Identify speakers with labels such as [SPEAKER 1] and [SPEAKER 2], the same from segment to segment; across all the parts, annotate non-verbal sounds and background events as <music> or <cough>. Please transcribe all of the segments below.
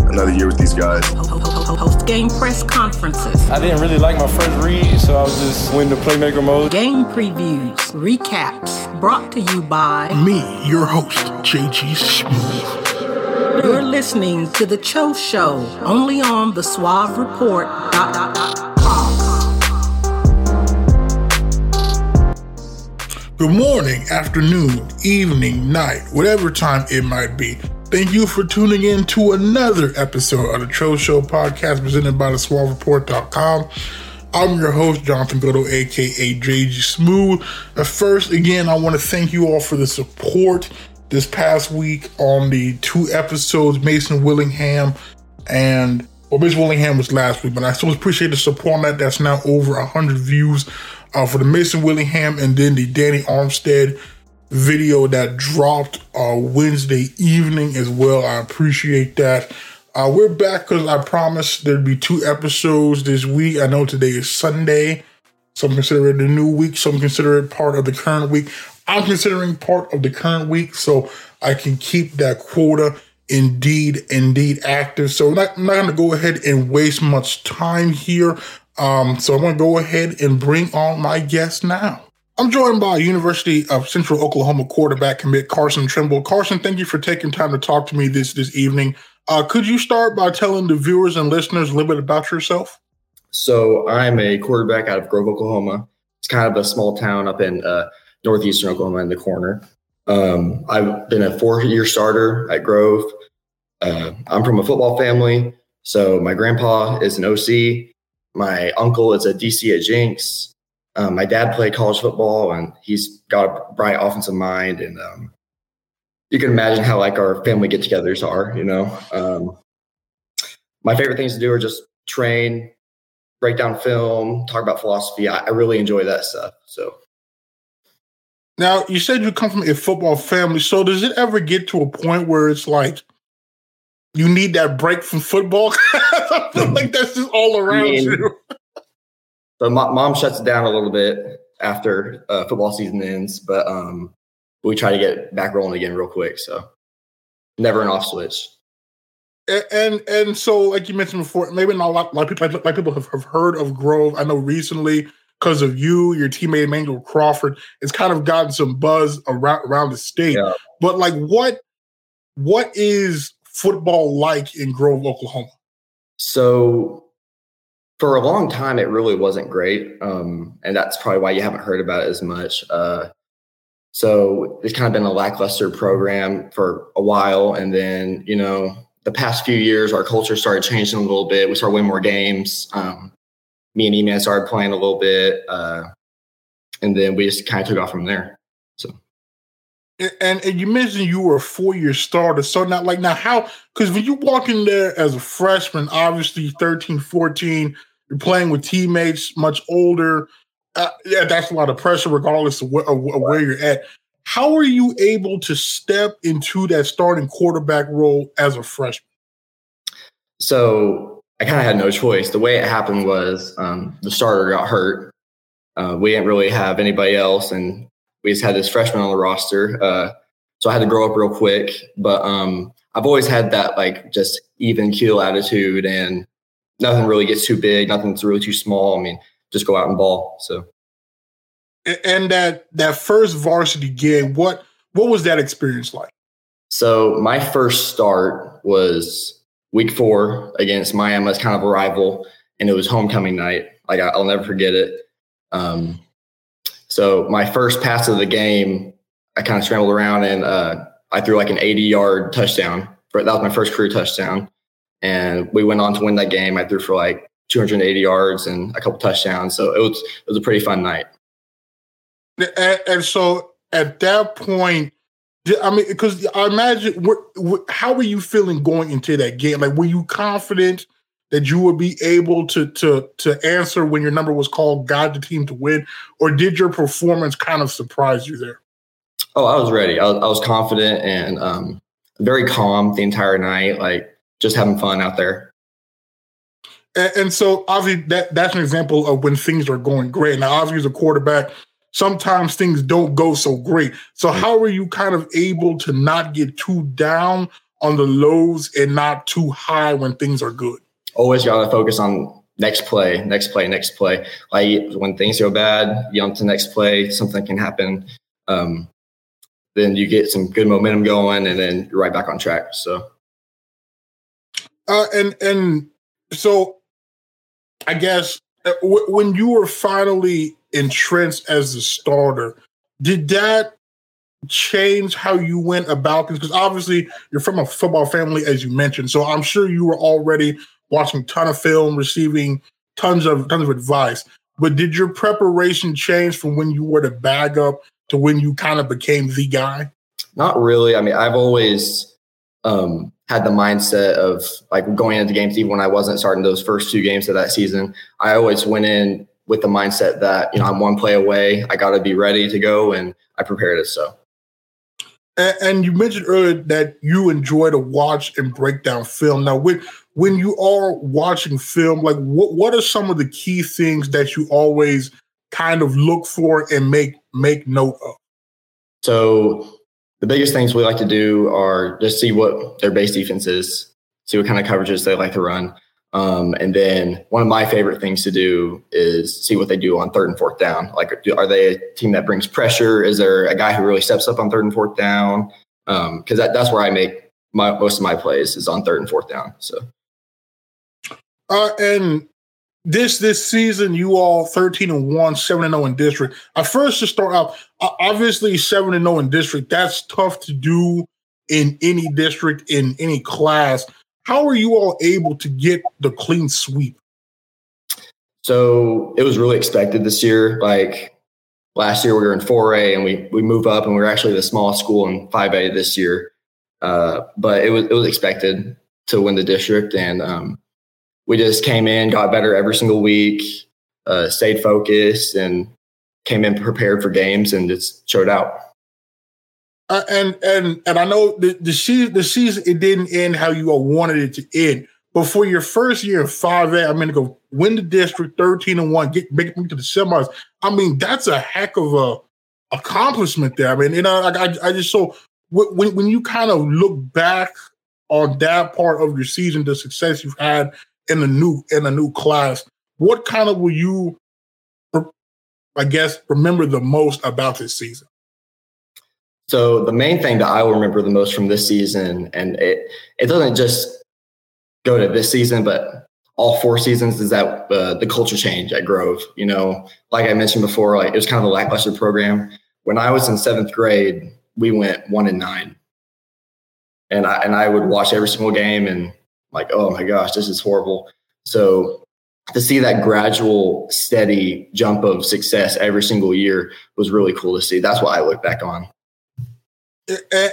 [SPEAKER 1] another year with these guys.
[SPEAKER 2] Post game press conferences.
[SPEAKER 3] I didn't really like my first read, so I was just went into playmaker mode.
[SPEAKER 2] Game previews, recaps, brought to you by
[SPEAKER 4] me, your host, JG Smooth.
[SPEAKER 2] You're listening to The Cho Show, only on the Suave Report.
[SPEAKER 4] Good morning, afternoon, evening, night, whatever time it might be. Thank you for tuning in to another episode of the Cho Show podcast presented by the SuaveReport.com. I'm your host, Jonathan Biddle, aka JG Smooth. But first, again, I want to thank you all for the support this past week on the two episodes, Mason Willingham and well, Mason Willingham was last week, but I still appreciate the support on that. That's now over 100 views uh, for the Mason Willingham and then the Danny Armstead video that dropped uh, Wednesday evening as well. I appreciate that. Uh, we're back because I promised there'd be two episodes this week. I know today is Sunday. Some consider it the new week. Some consider it part of the current week. I'm considering part of the current week so I can keep that quota indeed, indeed active. So I'm not, not going to go ahead and waste much time here. Um, so I'm going to go ahead and bring on my guest now. I'm joined by University of Central Oklahoma quarterback commit Carson Trimble. Carson, thank you for taking time to talk to me this this evening. Uh, could you start by telling the viewers and listeners a little bit about yourself?
[SPEAKER 5] So I'm a quarterback out of Grove, Oklahoma. It's kind of a small town up in uh, northeastern Oklahoma in the corner. Um, I've been a four-year starter at Grove. Uh, I'm from a football family, so my grandpa is an OC. My uncle is a DC at Jenks. Um, my dad played college football, and he's got a bright offensive mind. And um, you can imagine how like our family get-togethers are. You know, um, my favorite things to do are just train, break down film, talk about philosophy. I, I really enjoy that stuff. So.
[SPEAKER 4] Now you said you come from a football family, so does it ever get to a point where it's like you need that break from football? I <laughs> feel like that's just all around I mean, you.
[SPEAKER 5] So mom shuts it down a little bit after uh, football season ends, but um, we try to get back rolling again real quick. So never an off switch.
[SPEAKER 4] And, and and, so, like you mentioned before, maybe not a lot, a lot of people, like, like people have, have heard of Grove. I know recently because of you, your teammate Emmanuel Crawford, it's kind of gotten some buzz around around the state. Yeah. But like, what what is football like in Grove, Oklahoma?
[SPEAKER 5] So for a long time, it really wasn't great. Um, and that's probably why you haven't heard about it as much. Uh, so it's kind of been a lackluster program for a while. And then, you know, the past few years, our culture started changing a little bit. We started winning more games. Um, me and E-Man started playing a little bit. Uh, and then we just kind of took off from there. So
[SPEAKER 4] and, and you mentioned you were a four year starter. So not like, now how, because when you walk in there as a freshman, obviously 13, 14, you're playing with teammates much older. Uh, yeah, that's a lot of pressure, regardless of, wh- of, of where you're at. How are you able to step into that starting quarterback role as a freshman?
[SPEAKER 5] So I kind of had no choice. The way it happened was um, the starter got hurt. Uh, we didn't really have anybody else, and we just had this freshman on the roster. Uh, so I had to grow up real quick. But um, I've always had that like just even keel attitude, and nothing really gets too big, nothing's really too small. I mean, just go out and ball. So.
[SPEAKER 4] And that that first varsity game, what what was that experience like?
[SPEAKER 5] So my first start was week four against Miami as kind of a rival, and it was homecoming night. Like I, will never forget it. Um, so my first pass of the game, I kind of scrambled around and uh, I threw like an 80 yard touchdown. That was my first career touchdown. And we went on to win that game. I threw for like 280 yards and a couple touchdowns. So it was it was a pretty fun night.
[SPEAKER 4] And, and so at that point, I mean, because I imagine, what, what, how were you feeling going into that game? Like, were you confident that you would be able to to to answer when your number was called, guide the team to win, or did your performance kind of surprise you there?
[SPEAKER 5] Oh, I was ready. I was, I was confident and um, very calm the entire night, like just having fun out there.
[SPEAKER 4] And, and, so, obviously, that that's an example of when things are going great. Now, obviously, as a quarterback, sometimes things don't go so great. So, how are you kind of able to not get too down on the lows and not too high when things are good?
[SPEAKER 5] Always got to focus on next play, next play, next play. Like when things go bad, you jump to next play, something can happen. Um, then you get some good momentum going, and then you're right back on track. So,
[SPEAKER 4] uh, and and so, I guess uh, w- when you were finally entrenched as the starter, did that change how you went about things? Because obviously you're from a football family, as you mentioned, so I'm sure you were already watching ton of film, receiving tons of tons of advice. But did your preparation change from when you were the bag up to when you kind of became the guy?
[SPEAKER 5] Not really. I mean, I've always um, had the mindset of like going into games, even when I wasn't starting those first two games of that season. I always went in with the mindset that you know I'm one play away. I got to be ready to go, and I prepared it so.
[SPEAKER 4] And, and, you mentioned earlier that you enjoy to watch and break down film. Now, when when you are watching film, like what what are some of the key things that you always kind of look for and make make note of?
[SPEAKER 5] So the biggest things we like to do are just see what their base defense is, see what kind of coverages they like to run. Um, and then one of my favorite things to do is see what they do on third and fourth down. Like, are they a team that brings pressure? Is there a guy who really steps up on third and fourth down? Because um, that, that's where I make my, most of my plays is on third and fourth down. So,
[SPEAKER 4] uh, and this this season, you all thirteen and one, seven and zero oh in district. At first, to start out, obviously seven and zero oh in district. That's tough to do in any district in any class. How are you all able to get the clean sweep?
[SPEAKER 5] So it was really expected this year. Like last year, we were in 4A and we we move up, and we are actually the smallest school in 5A this year. Uh, but it was it was expected to win the district, and um, we just came in, got better every single week, uh, stayed focused, and came in prepared for games, and just showed out.
[SPEAKER 4] Uh, and and and I know the the season the season it didn't end how you all wanted it to end. But for your first year in five A, I mean to go win the district thirteen and one, get make it to the semis. I mean that's a heck of a accomplishment there. I mean, you know, I I, I just so when when you kind of look back on that part of your season, the success you've had in a new in a new class, what kind of will you, I guess, remember the most about this season?
[SPEAKER 5] So the main thing that I will remember the most from this season, and it it doesn't just go to this season, but all four seasons is that uh, the culture change at Grove. You know, like I mentioned before, like it was kind of a lackluster program. When I was in seventh grade, we went one and nine, and I and I would watch every single game and like, oh my gosh, this is horrible. So to see that gradual, steady jump of success every single year was really cool to see. That's what I look back on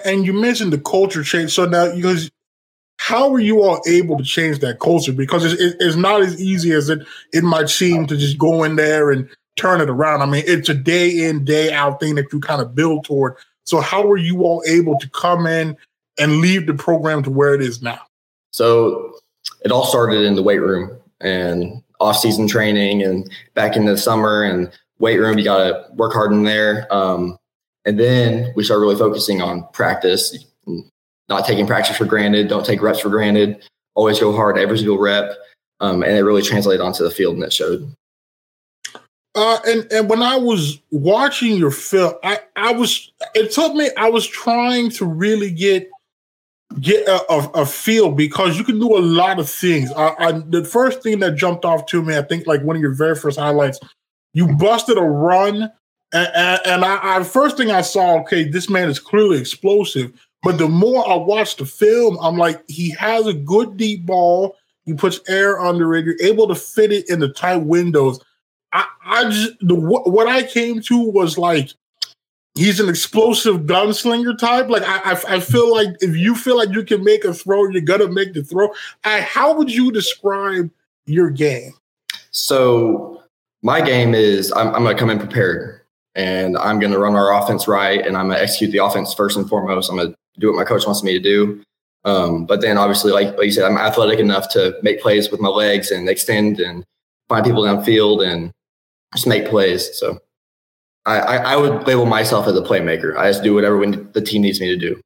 [SPEAKER 4] and you mentioned the culture change. So now, because how were you all able to change that culture? Because it's, it's not as easy as it it might seem to just go in there and turn it around. I mean, it's a day in day out thing that you kind of build toward. So how were you all able to come in and leave the program to where it is now?
[SPEAKER 5] So it all started in the weight room and off-season training and back in the summer and weight room. You got to work hard in there. Um, and then we start really focusing on practice, not taking practice for granted, don't take reps for granted, always go hard every single rep. Um, and it really translated onto the field and it showed.
[SPEAKER 4] Uh, and and when I was watching your film, I I was it took me I was trying to really get get a, a, a feel because you can do a lot of things. I, I, the first thing that jumped off to me, I think, like one of your very first highlights, you busted a run and, and I, I, first thing I saw, okay, this man is clearly explosive. But the more I watch the film, I'm like, he has a good deep ball. He puts air under it. You're able to fit it in the tight windows. I, I just the what I came to was like he's an explosive gunslinger type. Like I, I, I, feel like if you feel like you can make a throw, you're gonna make the throw. I, how would you describe your game?
[SPEAKER 5] So my game is I'm, I'm gonna come in prepared, and I'm gonna run our offense right, and I'm gonna execute the offense first and foremost. I'm gonna do what my coach wants me to do. Um, but then obviously, like, like you said, I'm athletic enough to make plays with my legs and extend and find people downfield and just make plays. So I, I, I would label myself as a playmaker. I just do whatever when the team needs me to do.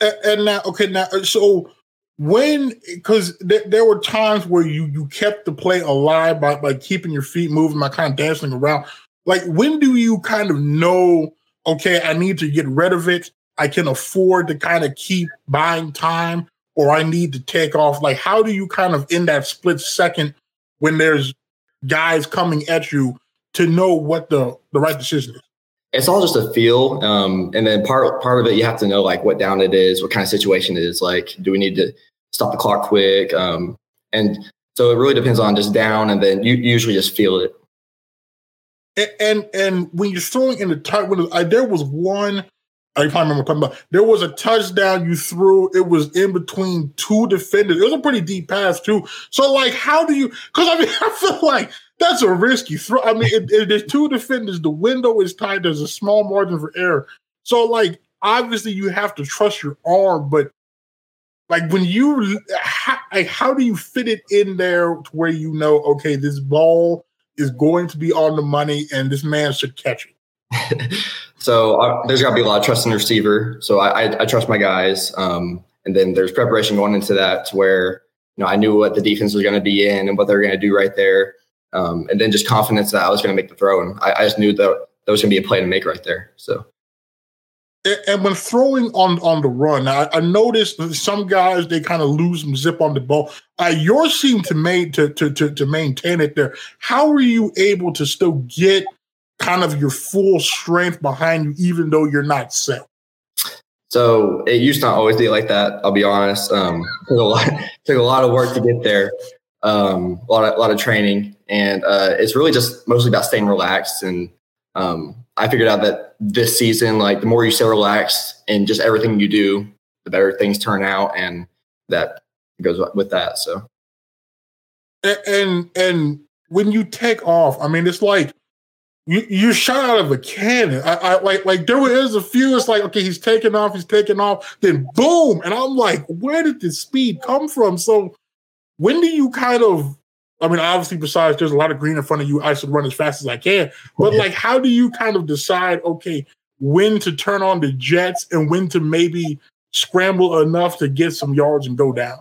[SPEAKER 4] And, and now, okay, now, uh, so when because th- there were times where you you kept the play alive by by keeping your feet moving, by kind of dancing around. Like, when do you kind of know? Okay, I need to get rid of it. I can afford to kind of keep buying time, or I need to take off. Like, how do you kind of in that split second when there's guys coming at you to know what the the right decision is?
[SPEAKER 5] It's all just a feel, um, and then part part of it you have to know like what down it is, what kind of situation it is. Like, do we need to stop the clock quick? Um, and so it really depends on just down, and then you usually just feel it.
[SPEAKER 4] And and, and when you're throwing in the tight windows, I, there was one. I can't remember talking about. There was a touchdown you threw. It was in between two defenders. It was a pretty deep pass too. So like, how do you? Because I mean, <laughs> I feel like that's a risky throw. I mean, there's two defenders, the window is tight. There's a small margin for error. So, like, obviously, you have to trust your arm, but like when you, how, like, how do you fit it in there to where you know, okay, this ball is going to be on the money, and this man should catch
[SPEAKER 5] it. <laughs> so uh, there's got to be a lot of trust in the receiver. So I, I, I trust my guys, um, and then there's preparation going into that to where you know I knew what the defense was going to be in and what they're going to do right there um, and then just confidence that I was going to make the throw, and I, I just knew that that was going to be a play to make right there. So.
[SPEAKER 4] And when throwing on on the run, I, I noticed some guys they kind of lose some zip on the ball. Uh, yours seemed to make to, to to to maintain it there. How were you able to still get kind of your full strength behind you, even though you're not set?
[SPEAKER 5] So it used to not always be like that. I'll be honest. Um, <laughs> took a lot took a lot of work to get there. Um, a lot of a lot of training, and uh, it's really just mostly about staying relaxed. And um, I figured out that this season, like the more you stay relaxed and just everything you do, the better things turn out, and that goes with that. So,
[SPEAKER 4] and and, and when you take off, I mean, it's like you you shot out of a cannon. I, I like like there was a few. It's like okay, he's taking off, he's taking off, then boom, and I'm like, where did this speed come from? So when do you kind of I mean, obviously, besides there's a lot of green in front of you, I should run as fast as I can. But like, how do you kind of decide, okay, when to turn on the jets and when to maybe scramble enough to get some yards and go down?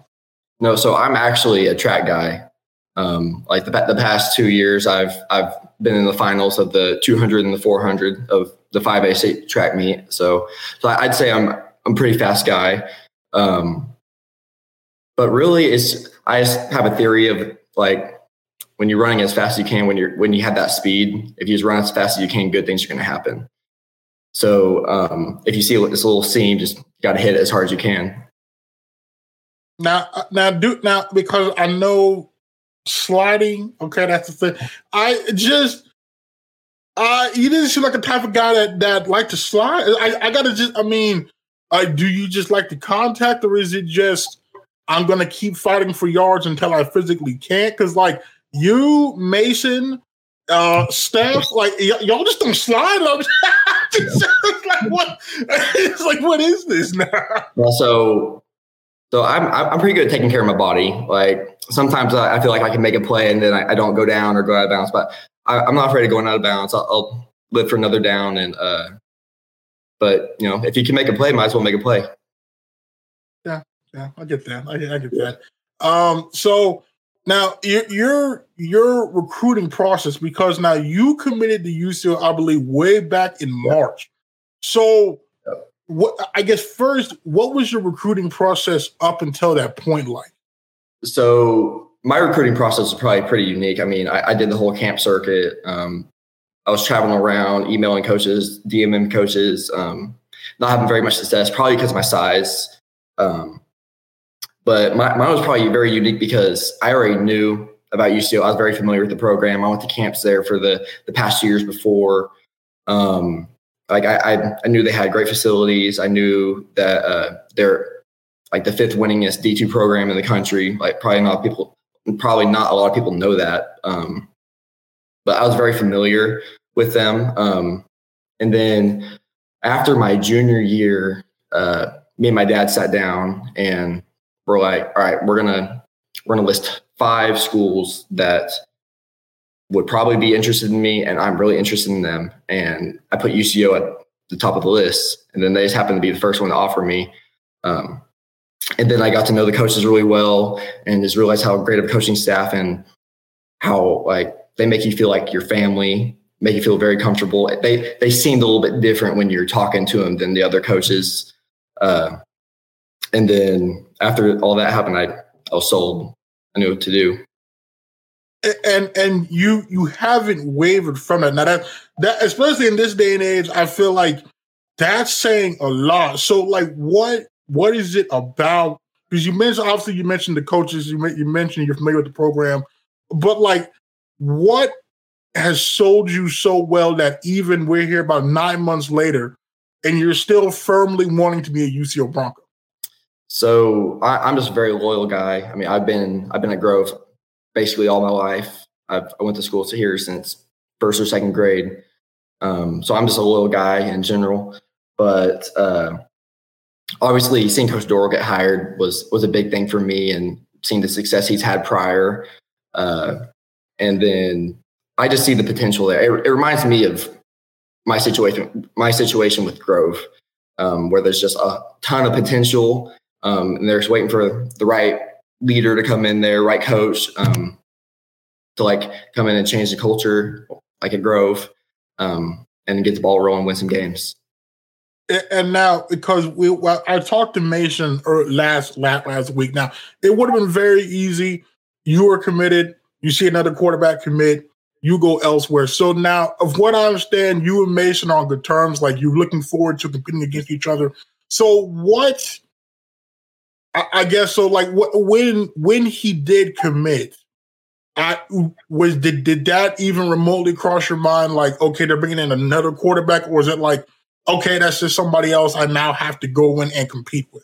[SPEAKER 5] No, so I'm actually a track guy. Um, like the, the past two years, I've I've been in the finals of the 200 and the 400 of the 5A state track meet. So, so I'd say I'm I'm a pretty fast guy. Um, but really, it's I just have a theory of like when you're running as fast as you can, when you're when you have that speed, if you just run as fast as you can, good things are going to happen. So um, if you see this little seam, just got to hit it as hard as you can.
[SPEAKER 4] Now, uh, now, do now because I know sliding. Okay, that's the thing. I just, uh, you didn't seem like a type of guy that that like to slide. I, I gotta just, I mean, uh, do you just like the contact, or is it just I'm gonna keep fighting for yards until I physically can't. Cause like you, Mason, uh, Steph, like y- y'all just don't slide. <laughs> it's like what? It's like what is this now?
[SPEAKER 5] So so I'm I'm pretty good at taking care of my body. Like sometimes I, feel like I can make a play and then I, I don't go down or go out of bounds, but I, am not afraid of going out of bounds. I'll, I'll live for another down and uh, but you know if you can make a play, might as well make a play
[SPEAKER 4] yeah, I get that. I, I get that. Um, so now your your your recruiting process because now you committed to UCO, I believe, way back in March. So, what I guess first, what was your recruiting process up until that point like?
[SPEAKER 5] So my recruiting process is probably pretty unique. I mean, I, I did the whole camp circuit. Um, I was traveling around, emailing coaches, DMing coaches, um, not having very much success, probably because of my size. Um, but my, mine was probably very unique because I already knew about UCO. I was very familiar with the program. I went to camps there for the the past years before. Um, like I, I knew they had great facilities. I knew that uh, they're like the fifth winningest D two program in the country. Like probably not people, probably not a lot of people know that. Um, but I was very familiar with them. Um, and then after my junior year, uh, me and my dad sat down and we're like, all right, we're gonna we're gonna list five schools that would probably be interested in me and I'm really interested in them. And I put UCO at the top of the list. And then they just happened to be the first one to offer me. Um, and then I got to know the coaches really well and just realized how great of a coaching staff and how like they make you feel like your family, make you feel very comfortable. They they seemed a little bit different when you're talking to them than the other coaches. Uh, and then after all that happened, I, I was sold. I knew what to do.
[SPEAKER 4] And and you you haven't wavered from it now that that especially in this day and age i feel like that's saying a lot. So like what what is it about because you mentioned obviously you mentioned the coaches you, you mentioned you're familiar with the program but like what has sold you so well that even we're here about nine months later and you're still firmly wanting to be a uco bronco
[SPEAKER 5] so I, i'm just a very loyal guy i mean i've been i've been at grove basically all my life. I've, i went to school here since first or second grade. Um, so I'm just a loyal guy in general. But uh, obviously, seeing Coach Dorrel get hired was was a big thing for me, and seeing the success he's had prior. Uh, and then I just see the potential there. It, it, reminds me of my situation, my situation with Grove, um, where there's just a ton of potential, um, and they're just waiting for the right leader to come in there, right coach, um, to like come in and change the culture, like at Grove, um, and get the ball rolling, win some games.
[SPEAKER 4] And now, because we, well, I talked to Mason last, last last week. Now, it would have been very easy. You were committed. You see another quarterback commit. You go elsewhere. So now, of what I understand, you and Mason are on good terms. Like you're looking forward to competing against each other. So, what I, I guess so. Like wh- when when he did commit, I was did did that even remotely cross your mind? Like, okay, they're bringing in another quarterback, or is it like, okay, that's just somebody else I now have to go in and compete with?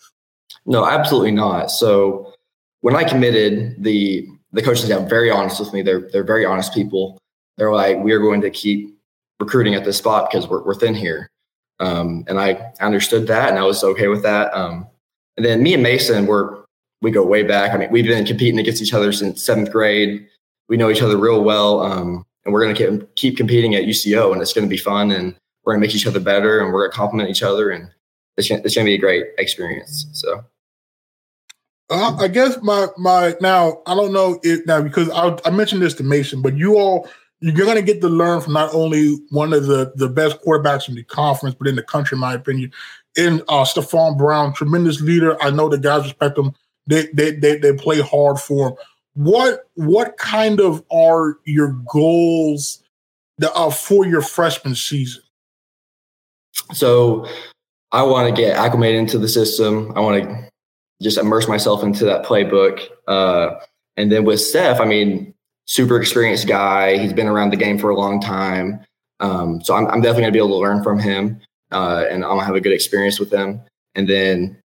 [SPEAKER 5] No, absolutely not. So when I committed, the the coaches got very honest with me. They're they're very honest people. They're like, we are going to keep recruiting at this spot because we're we're thin here. Um, and I understood that, and I was okay with that. Um, and then me and Mason, we're we go way back. I mean, we've been competing against each other since seventh grade. We know each other real well, um, and we're going to keep, competing at UCO, and it's going to be fun, and we're going to make each other better, and we're going to complement each other, and it's going to be a great experience. So.
[SPEAKER 4] Uh, I guess my my now I don't know if now because I, I mentioned this to Mason, but you all you're going to get to learn from not only one of the the best quarterbacks in the conference, but in the country, in my opinion in uh, Stephon Brown, tremendous leader. I know the guys respect him. They they they, they play hard for him. What what kind of are your goals that uh, for your freshman season?
[SPEAKER 5] So I want to get acclimated into the system. I want to just immerse myself into that playbook. Uh, and then with Steph, I mean, super experienced guy. He's been around the game for a long time. Um, so I'm, I'm definitely going to be able to learn from him uh, and I'm gonna have a good experience with them. And then,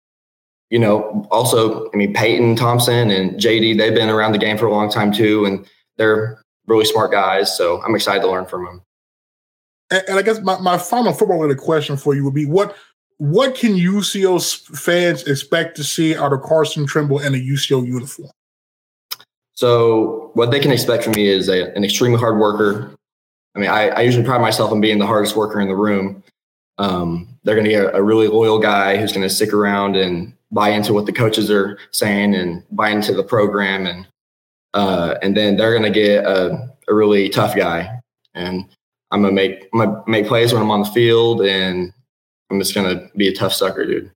[SPEAKER 5] you know, also, I mean, Peyton Thompson and JD, they've been around the game for a long time too, and they're really smart guys. So I'm excited to learn from them.
[SPEAKER 4] And, and I guess my, my final football related question for you would be what what can UCO fans expect to see out of Carson Trimble in a UCO uniform?
[SPEAKER 5] So what they can expect from me is a, an extremely hard worker. I mean, I, I usually pride myself on being the hardest worker in the room. Um, they're going to get a really loyal guy who's going to stick around and buy into what the coaches are saying and buy into the program and uh, and then they're going to get a, a, really tough guy and I'm gonna make I'm gonna make plays when I'm on the field and I'm just gonna be a tough sucker, dude.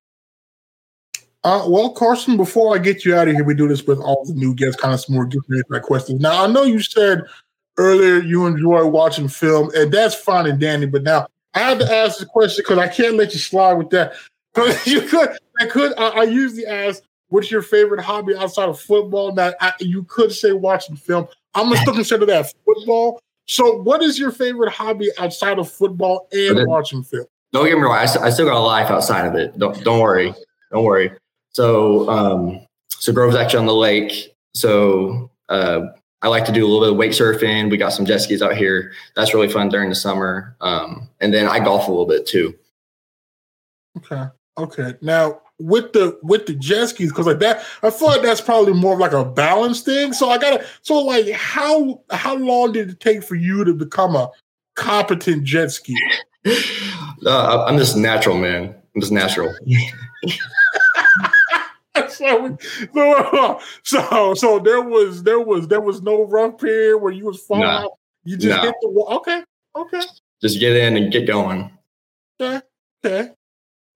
[SPEAKER 4] Uh, well, Carson, before I get you out of here, we do this with all the new guests, kind of some more different questions. Now, I know you said earlier you enjoy watching film, and that's fine and dandy, but now I had to ask the question because I can't let you slide with that. <laughs> Because you could, I could, I, I, usually ask, "What's your favorite hobby outside of football?" Now, I, you could say watching film. I'm gonna still consider that football. So, what is your favorite hobby outside of football and watching film?
[SPEAKER 5] don't get me wrong. I, I still got a life outside of it. Don't don't worry. Don't worry. So um, so Grove's actually on the lake. So uh, I like to do a little bit of wake surfing. We got some jet skis out here. That's really fun during the summer. Um, and then I golf a little bit too.
[SPEAKER 4] Okay. Okay. Now with the with the jet skis, because like that, I feel like that's probably more of like a balance thing. So I gotta. So like, how how long did it take for you to become a competent jet skier? <laughs>
[SPEAKER 5] Uh, I'm just natural, man. I'm just natural. <laughs>
[SPEAKER 4] so, so, so, so there was there was there was no rough period where you was falling
[SPEAKER 5] Nah.
[SPEAKER 4] out. You just
[SPEAKER 5] Nah.
[SPEAKER 4] hit the wall. Okay. Okay.
[SPEAKER 5] Just get in and get going.
[SPEAKER 4] Okay. Okay.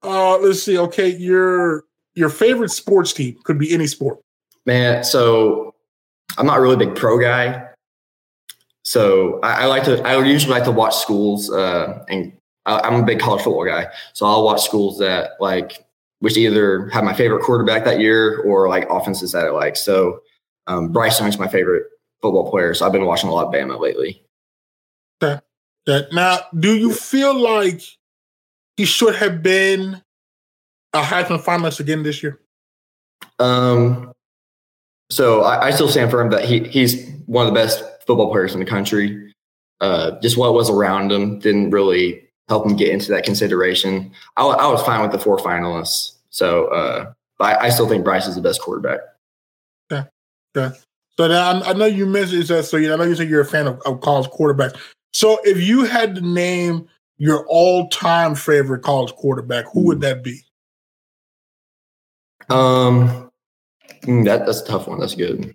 [SPEAKER 4] Uh, let's see. Okay, your your favorite sports team could be any sport.
[SPEAKER 5] Man, so I'm not really a big pro guy. So I, I like to. I would usually like to watch schools, uh, and I, I'm a big college football guy. So I'll watch schools that like, which either had my favorite quarterback that year or like offenses that I like. So um, Bryce Young's my favorite football player. So I've been watching a lot of Bama lately.
[SPEAKER 4] That now, do you feel like he should have been a Heisman finalist again this year?
[SPEAKER 5] Um, so I, I still stand firm that he he's one of the best football players in the country. Uh, just what was around him didn't really help him get into that consideration. I, I was fine with the four finalists. So, uh, but I, I still think Bryce is the best quarterback.
[SPEAKER 4] Okay. So now I, I know you mentioned that. So you, I know you said you're a fan of, of college quarterbacks. So if you had to name your all-time favorite college quarterback, who would that be?
[SPEAKER 5] Um, mm, that that's a tough one. That's good.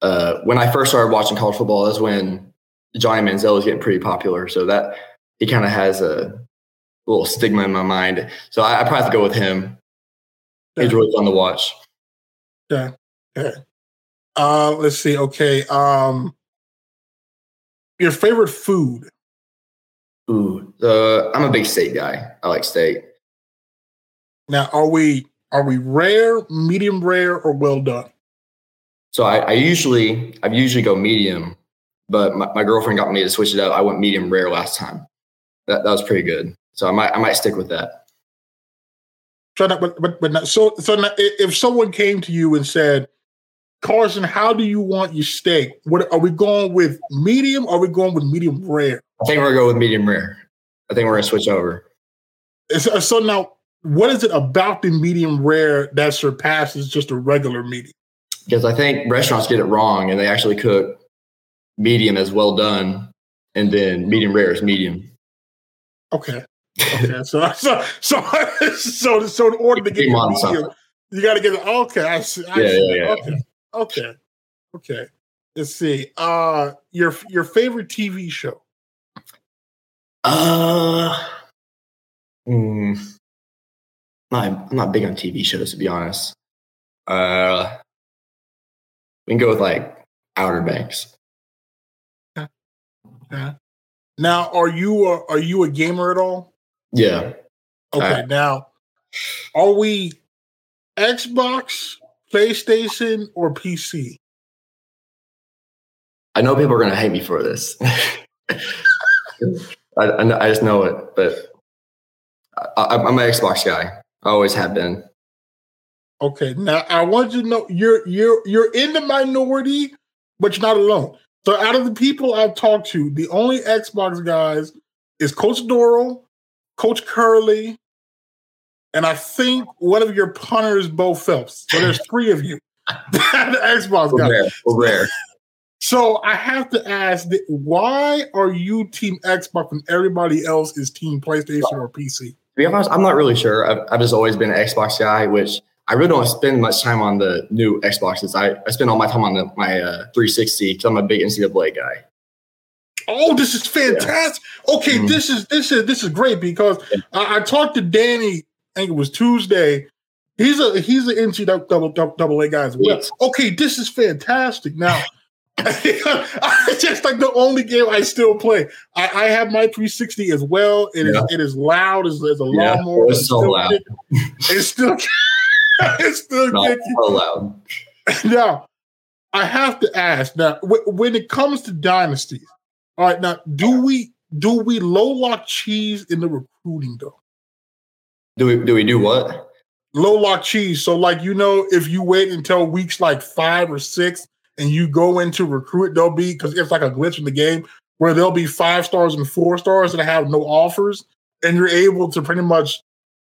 [SPEAKER 5] Uh, when I first started watching college football, that's when Johnny Manziel was getting pretty popular. So that he kind of has a little stigma in my mind. So I, I probably have to go with him. He's really fun to watch.
[SPEAKER 4] Yeah. Okay. Uh, let's see. Okay. Um, your favorite food?
[SPEAKER 5] Ooh, uh, I'm a big steak guy. I like steak.
[SPEAKER 4] Now, are we are we rare, medium rare, or well done?
[SPEAKER 5] So I, I usually I usually go medium, but my, my girlfriend got me to switch it up. I went medium rare last time. That that was pretty good. So I might I might stick with that.
[SPEAKER 4] So, not, but but so so now, if someone came to you and said, "Carson, how do you want your steak? What are we going with? Medium? Or are we going with medium rare?"
[SPEAKER 5] I think we're gonna go with medium rare. I think we're gonna switch over.
[SPEAKER 4] So, uh, so now, what is it about the medium rare that surpasses just a regular medium?
[SPEAKER 5] because I think restaurants get it wrong and they actually cook medium as well done, and then medium rare is medium.
[SPEAKER 4] Okay. Okay. so <laughs> so so so so in order to get
[SPEAKER 5] Keep
[SPEAKER 4] your
[SPEAKER 5] on
[SPEAKER 4] medium, you got to get it. Okay. I see. I
[SPEAKER 5] Yeah,
[SPEAKER 4] see.
[SPEAKER 5] yeah, yeah.
[SPEAKER 4] Okay. Okay. Okay. Let's see. Uh, your your favorite TV show?
[SPEAKER 5] Uh, mm, not, I'm not big on TV shows to be honest. Uh, we can go with like Outer Banks.
[SPEAKER 4] Yeah. Now, are you a, are you a gamer at all?
[SPEAKER 5] Yeah,
[SPEAKER 4] Okay.
[SPEAKER 5] Uh,
[SPEAKER 4] now, are we Xbox, PlayStation, or PC?
[SPEAKER 5] I know people are gonna hate me for this. <laughs> I, I, I just know it, but I, I- I'm an Xbox guy. I always have been.
[SPEAKER 4] Okay, now I want you to know you're you're you're in the minority, but you're not alone. So out of the people I've talked to, the only Xbox guys is Coach Dorrel, Coach Curley, and I think one of your punters, Bo Phelps. So there's <laughs> three of you. <laughs> the Xbox guys.
[SPEAKER 5] rare. We're rare.
[SPEAKER 4] So I have to ask, why are you Team Xbox when everybody else is Team PlayStation or PC?
[SPEAKER 5] To be honest, I'm not really sure. I've, I've just always been an Xbox guy, which I really don't spend much time on the new Xboxes. I, I spend all my time on the, my uh, 360 because I'm a big NCAA guy.
[SPEAKER 4] Oh, this is fantastic. Okay,
[SPEAKER 5] Mhm.
[SPEAKER 4] this is this is this is great because I, I talked to Danny. I think it was Tuesday. He's a he's an NCAA double, double, double A guy as well.
[SPEAKER 5] Yes.
[SPEAKER 4] Okay, this is fantastic. Now, <laughs> <laughs> it's just like the only game I still play. I, I have my 360 as well. It is
[SPEAKER 5] Yeah.
[SPEAKER 4] it is loud as, as a
[SPEAKER 5] Yeah,
[SPEAKER 4] lawnmower.
[SPEAKER 5] it's so
[SPEAKER 4] still
[SPEAKER 5] loud.
[SPEAKER 4] It's still <laughs> <laughs> it's still
[SPEAKER 5] Not loud. <laughs>
[SPEAKER 4] now, I have to ask now wh- when it comes to dynasties. All right, now do we do we low lock cheese in the recruiting though?
[SPEAKER 5] Do we do we do what?
[SPEAKER 4] Low lock cheese. So like you know, if you wait until weeks like five or six and you go into recruit, there'll be because it's like a glitch in the game where there'll be five stars and four stars that have no offers, and you're able to pretty much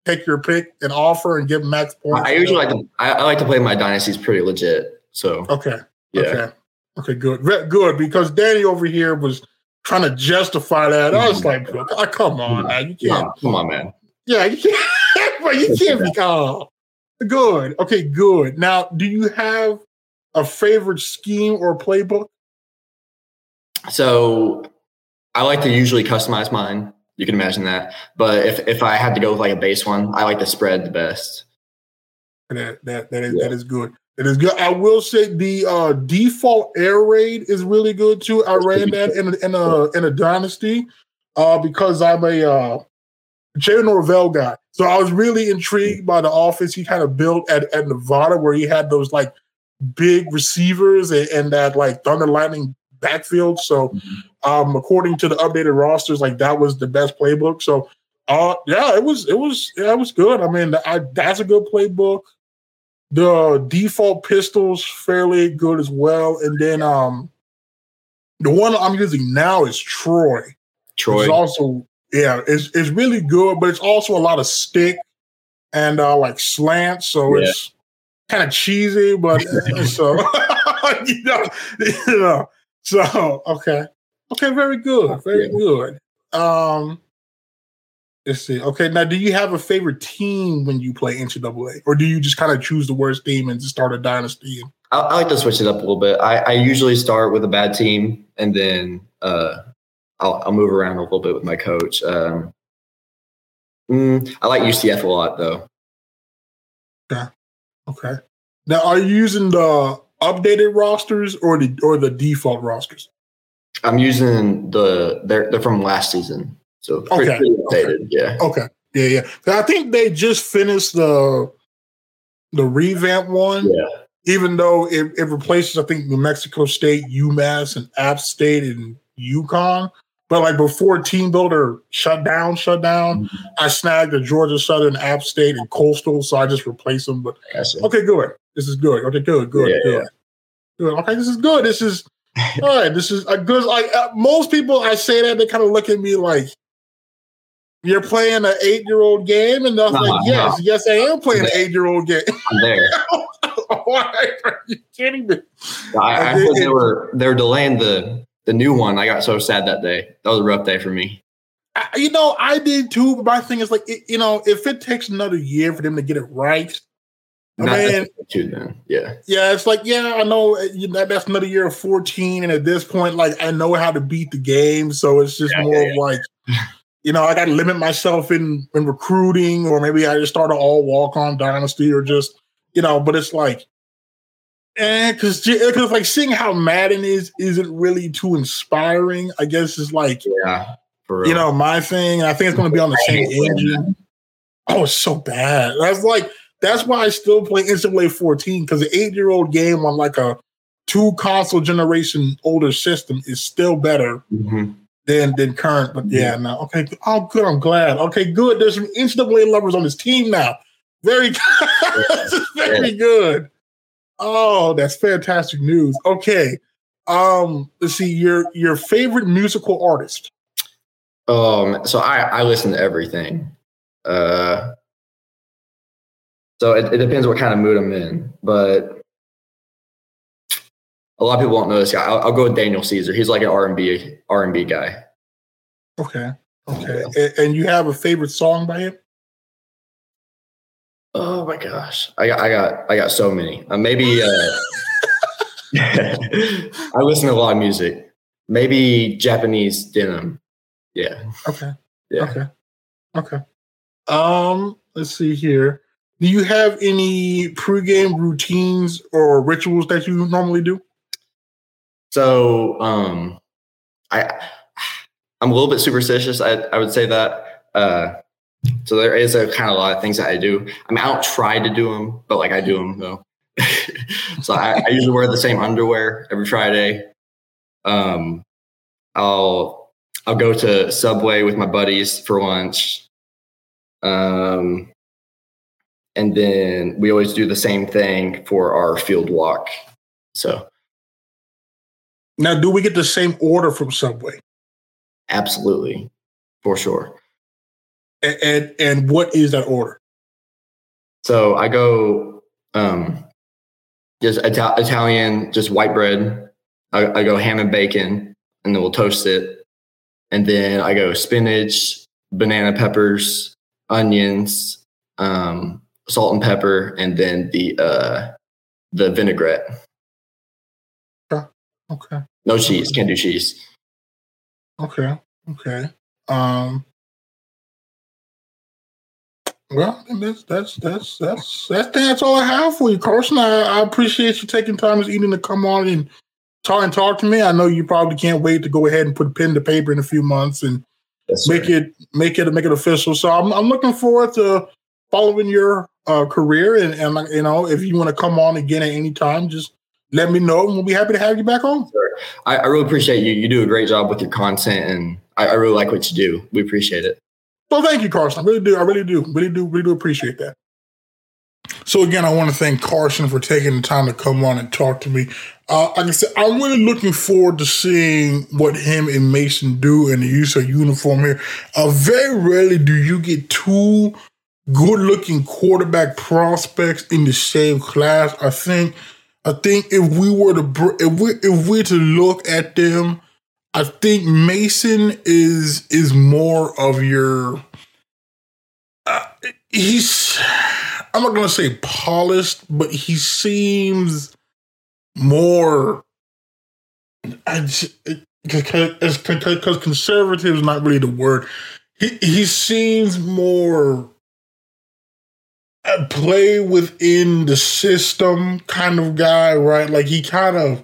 [SPEAKER 4] take your pick and offer and give max points.
[SPEAKER 5] I usually like to I, I like to play my dynasties pretty legit. So
[SPEAKER 4] Okay.
[SPEAKER 5] yeah.
[SPEAKER 4] Okay. Okay, good. Ve- Good. Because Danny over here was trying to justify that. I was like, oh, come on, man. You can't.
[SPEAKER 5] No, come on, man.
[SPEAKER 4] Yeah, you can't. <laughs> but you can't be <laughs> oh, good. Okay, good. Now, do you have a favorite scheme or playbook?
[SPEAKER 5] So I like to usually customize mine. You can imagine that. But if if I had to go with like a base one, I like to spread the best.
[SPEAKER 4] That that that is
[SPEAKER 5] Yeah.
[SPEAKER 4] that is good. That is good. I will say the uh, default air raid is really good too. I ran that in a, in a in a dynasty uh, because I'm a uh, Jay Norvell guy. So I was really intrigued by the offense he kind of built at, at Nevada, where he had those like big receivers and, and that like thunder lightning backfield. So um, according to the updated rosters, like that was the best playbook. So uh, yeah, it was it was yeah, it was good. I mean, I, that's a good playbook. The default pistols fairly good as well, and then um, the one I'm using now is Troy.
[SPEAKER 5] Troy.
[SPEAKER 4] is also yeah, it's it's really good, but it's also a lot of stick and uh like slant, so
[SPEAKER 5] Yeah.
[SPEAKER 4] it's kind of cheesy, but <laughs> so <laughs> you know, <laughs> you know. So okay, okay, very good, very
[SPEAKER 5] Yeah.
[SPEAKER 4] good. Um, let's see. Okay, now do you have a favorite team when you play NCAA, or do you just kind of choose the worst team and just start a dynasty?
[SPEAKER 5] I, I like to switch it up a little bit. I, I usually start with a bad team and then uh, I'll, I'll move around a little bit with my coach. Um, mm, I like UCF a lot though.
[SPEAKER 4] Okay. Now, are you using the updated rosters or the or the default rosters?
[SPEAKER 5] I'm using the they're they're from last season, so pretty,
[SPEAKER 4] Okay,
[SPEAKER 5] pretty
[SPEAKER 4] okay.
[SPEAKER 5] updated. Yeah,
[SPEAKER 4] Okay. Yeah, yeah. I think they just finished the the revamp one.
[SPEAKER 5] yeah,
[SPEAKER 4] Even though it, it replaces, I think, New Mexico State, UMass, and App State and UConn. But like before Team Builder shut down, shut down,
[SPEAKER 5] Mm-hmm.
[SPEAKER 4] I snagged a Georgia Southern, App State, and Coastal, so I just replaced them. But okay, good. This is good. Okay, good, good,
[SPEAKER 5] Yeah,
[SPEAKER 4] good. Good. Okay, this is good. This is <laughs> all right. This is a good. Like uh, most people, I say that they kind of look at me like you're playing an eight-year-old game, and I'm
[SPEAKER 5] No,
[SPEAKER 4] like, yes,
[SPEAKER 5] no.
[SPEAKER 4] yes, I am playing an eight-year-old game. <laughs>
[SPEAKER 5] I'm there. <laughs>
[SPEAKER 4] Why are you kidding me?
[SPEAKER 5] I, I
[SPEAKER 4] Okay,
[SPEAKER 5] heard they were they were delaying the the new one. I got so sad that day. That was a rough day for me.
[SPEAKER 4] I, you know, I did too. But my thing is like, it, you know, if it takes another year for them to get it right, I mean,
[SPEAKER 5] too then. Yeah,
[SPEAKER 4] yeah, it's like, yeah, I know uh, you know, that's another year of 14. And at this point, like, I know how to beat the game. So it's just
[SPEAKER 5] Yeah,
[SPEAKER 4] more
[SPEAKER 5] yeah,
[SPEAKER 4] of like, <laughs> you know, I got to limit myself in, in recruiting, or maybe I just start an all walk on dynasty, or just, you know, but it's like, eh, because because like seeing how Madden is isn't really too inspiring. I guess is like,
[SPEAKER 5] yeah.
[SPEAKER 4] You know, my thing. I think it's going to be on the same engine. Oh, it's so bad. That's like that's why I still play NCAA 14 because the eight year old game on like a two console generation older system is still better
[SPEAKER 5] Mhm.
[SPEAKER 4] than than current. But yeah, no, okay. Oh, good. I'm glad. Okay, good. There's some NCAA lovers on this team now. Very <laughs> good. <laughs> this is very good. Oh, that's fantastic news. Okay. Um, let's see, your your favorite musical artist.
[SPEAKER 5] Um, so I I listen to everything. Uh, so it, it depends what kind of mood I'm in, but a lot of people won't know this guy. I'll, I'll go with Daniel Caesar. He's like an R and B R and B guy.
[SPEAKER 4] Okay. Okay. And, and you have a favorite song by him?
[SPEAKER 5] Oh my gosh, I got I got I got so many. Uh, maybe uh, <laughs> I listen to a lot of music. Maybe Japanese denim. Yeah,
[SPEAKER 4] Okay.
[SPEAKER 5] yeah.
[SPEAKER 4] Okay. Okay. Um, let's see here. Do you have any pregame routines or rituals that you normally do?
[SPEAKER 5] So um I I'm a little bit superstitious. I, I would say that. Uh so there is a kind of a lot of things that I do. I mean, I don't try to do them, but like I do them though. <laughs> so I, I usually wear the same underwear every Friday. Um, I'll I'll go to Subway with my buddies for lunch. Um, and then we always do the same thing for our field walk. So
[SPEAKER 4] Now, do we get the same order from Subway?
[SPEAKER 5] absolutely, for sure.
[SPEAKER 4] And and, and what is that order?
[SPEAKER 5] So I go um, just Ita- Italian, just white bread. I, I go ham and bacon, and then we'll toast it. And then I go spinach, banana peppers, onions, um, salt and pepper, and then the uh, the vinaigrette.
[SPEAKER 4] Okay.
[SPEAKER 5] No cheese. Can't do cheese.
[SPEAKER 4] Okay. Okay. Um. Well, that's that's that's that's that's that's all I have for you, Carson. I, I appreciate you taking time this evening to come on and talk and talk to me. I know you probably can't wait to go ahead and put pen to paper in a few months and make it make it make it official. So I'm I'm looking forward to following your uh, career and and you know if you want to come on again at any time, just let me know and we'll be happy to have you back on.
[SPEAKER 5] I, I really appreciate you. You do a great job with your content, and I, I really like what you do. We appreciate it.
[SPEAKER 4] Well, thank you, Carson. I really do. I really do. Really do. Really do appreciate that. So again, I want to thank Carson for taking the time to come on and talk to me. Uh, like I said, I'm really looking forward to seeing what him and Mason do in the UCO uniform here. Uh, very rarely do you get two good-looking quarterback prospects in the same class. I think, I think if we were to if we if we were to look at them, I think Mason is is more of your. Uh, he's. I'm not gonna say polished, but he seems more. Because conservative is not really the word. He he seems more a play within the system kind of guy, right? Like he kind of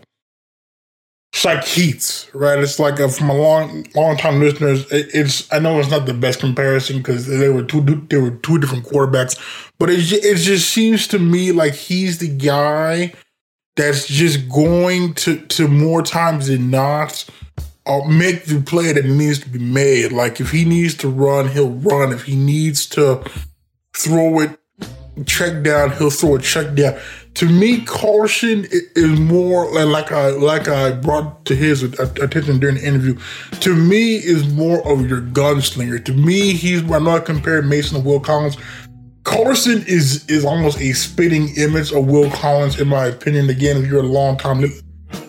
[SPEAKER 4] it's like Keats, right? It's like uh, from a long, long time listeners. It, it's I know it's not the best comparison because they were two, they were two different quarterbacks, but it it just seems to me like he's the guy that's just going to to more times than not uh, make the play that needs to be made. Like if he needs to run, he'll run. If he needs to throw it check down, he'll throw a check down. To me, i- is more like, I like I brought to his attention during the interview. To me, is more of your gunslinger. To me, he's I'm not comparing Mason to Will Collins. Carson is is almost a spitting image of Will Collins, in my opinion. Again, if you're a long time li-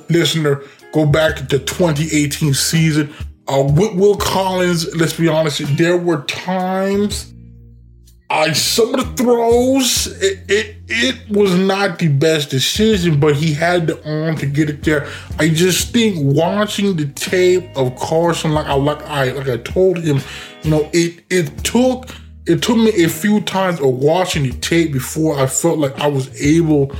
[SPEAKER 4] listener, go back to the 2018 season. Uh, with Will Collins, let's be honest, there were times I some of the throws, it, it it was not the best decision, but he had the arm to get it there. I just think watching the tape of Carson, like I like I like I told him, you know, it it took it took me a few times of watching the tape before I felt like I was able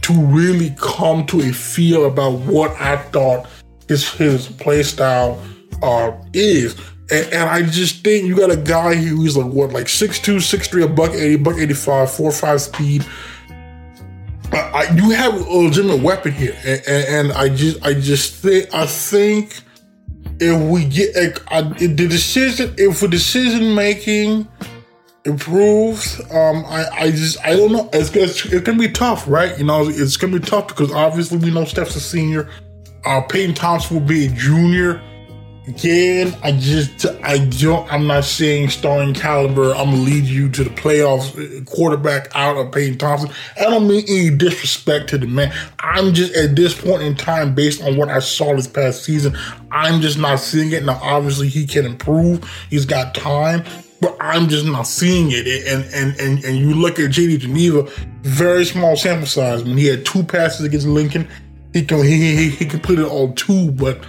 [SPEAKER 4] to really come to a feel about what I thought his his play style uh, is. And, and I just think you got a guy who's like what, like 6'2, 6'3, a buck 80, buck 85, 4'5 speed. I, I, you have a legitimate weapon here. And, and, and I just I just think I think if we get if the decision if the decision making improves, um, I, I just I don't know. It's, it's it's gonna be tough, right? You know, it's gonna be tough because obviously we know Steph's a senior. Uh, Peyton Thompson will be a junior. Again, I just I don't I'm not seeing starting caliber. I'm gonna lead you to the playoffs. uh, Quarterback out of Peyton Thompson. I don't mean any disrespect to the man. I'm just at this point in time, based on what I saw this past season, I'm just not seeing it. Now, obviously, he can improve. He's got time, but I'm just not seeing it. And and and and you look at JD Geneva, very small sample size. When he had two passes against Lincoln, he can he he, he completed all two, but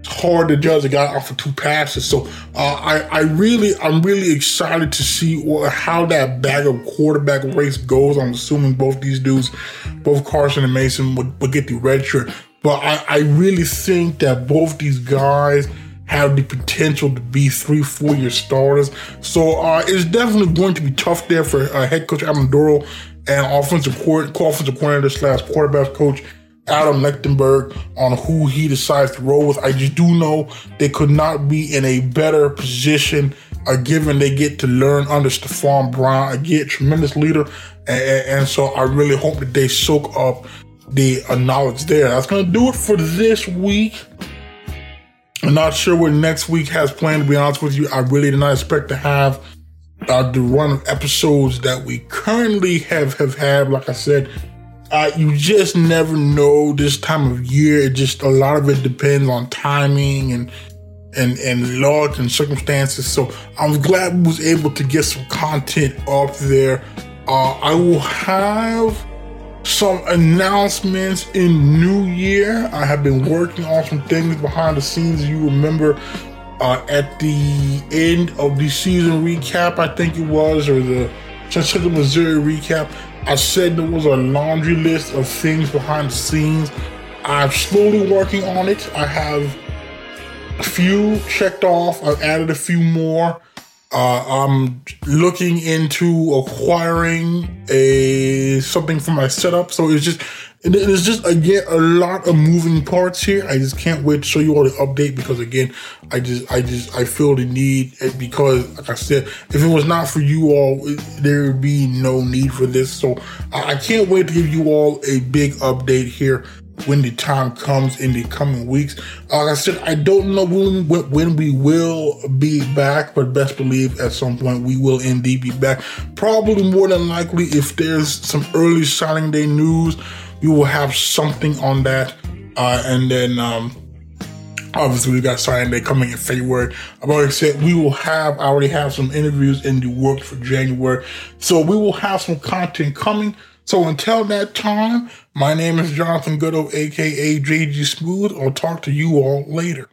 [SPEAKER 4] it's hard to judge a guy off of two passes. So uh, I, I really, I'm really excited to see how that bag of quarterback race goes. I'm assuming both these dudes, both Carson and Mason, would, would get the red shirt. But I, I really think that both these guys have the potential to be three, four year starters. So uh, it's definitely going to be tough there for uh, head coach Alan Dorrel and offensive court, offensive coordinator slash quarterback coach Adam Lechtenberg on who he decides to roll with. I just do know they could not be in a better position, uh, given they get to learn under Stephon Brown, a get tremendous leader, and, and, so I really hope that they soak up the uh, knowledge there. That's going to do it for this week. I'm not sure what next week has planned. To be honest with you, I really did not expect to have uh, the run of episodes that we currently have have had. Like I said, uh, you just never know this time of year. It just a lot of it depends on timing and and and luck and circumstances. So I'm glad we was able to get some content up there. Uh, I will have some announcements in New Year. I have been working on some things behind the scenes. You remember uh, at the end of the season recap, I think it was, or the Central Missouri recap. I said there was a laundry list of things behind the scenes. I'm slowly working on it. I have a few checked off. I've added a few more. Uh, I'm looking into acquiring a something for my setup. So it's just it's just again a lot of moving parts here. I just can't wait to show you all the update because again, I just I just I feel the need because like I said, if it was not for you all, there would be no need for this. So I, I can't wait to give you all a big update here when the time comes in the coming weeks. Like I said, I don't know when, when we will be back, but best believe at some point we will indeed be back. Probably more than likely, if there's some early signing day news, we will have something on that. Uh, and then, um, Obviously, we got signing day coming in February. I've already said we will have, I already have some interviews in the works for January. So we will have some content coming. So until that time, my name is Jonathan Goudeau, aka JG Smooth. I'll talk to you all later.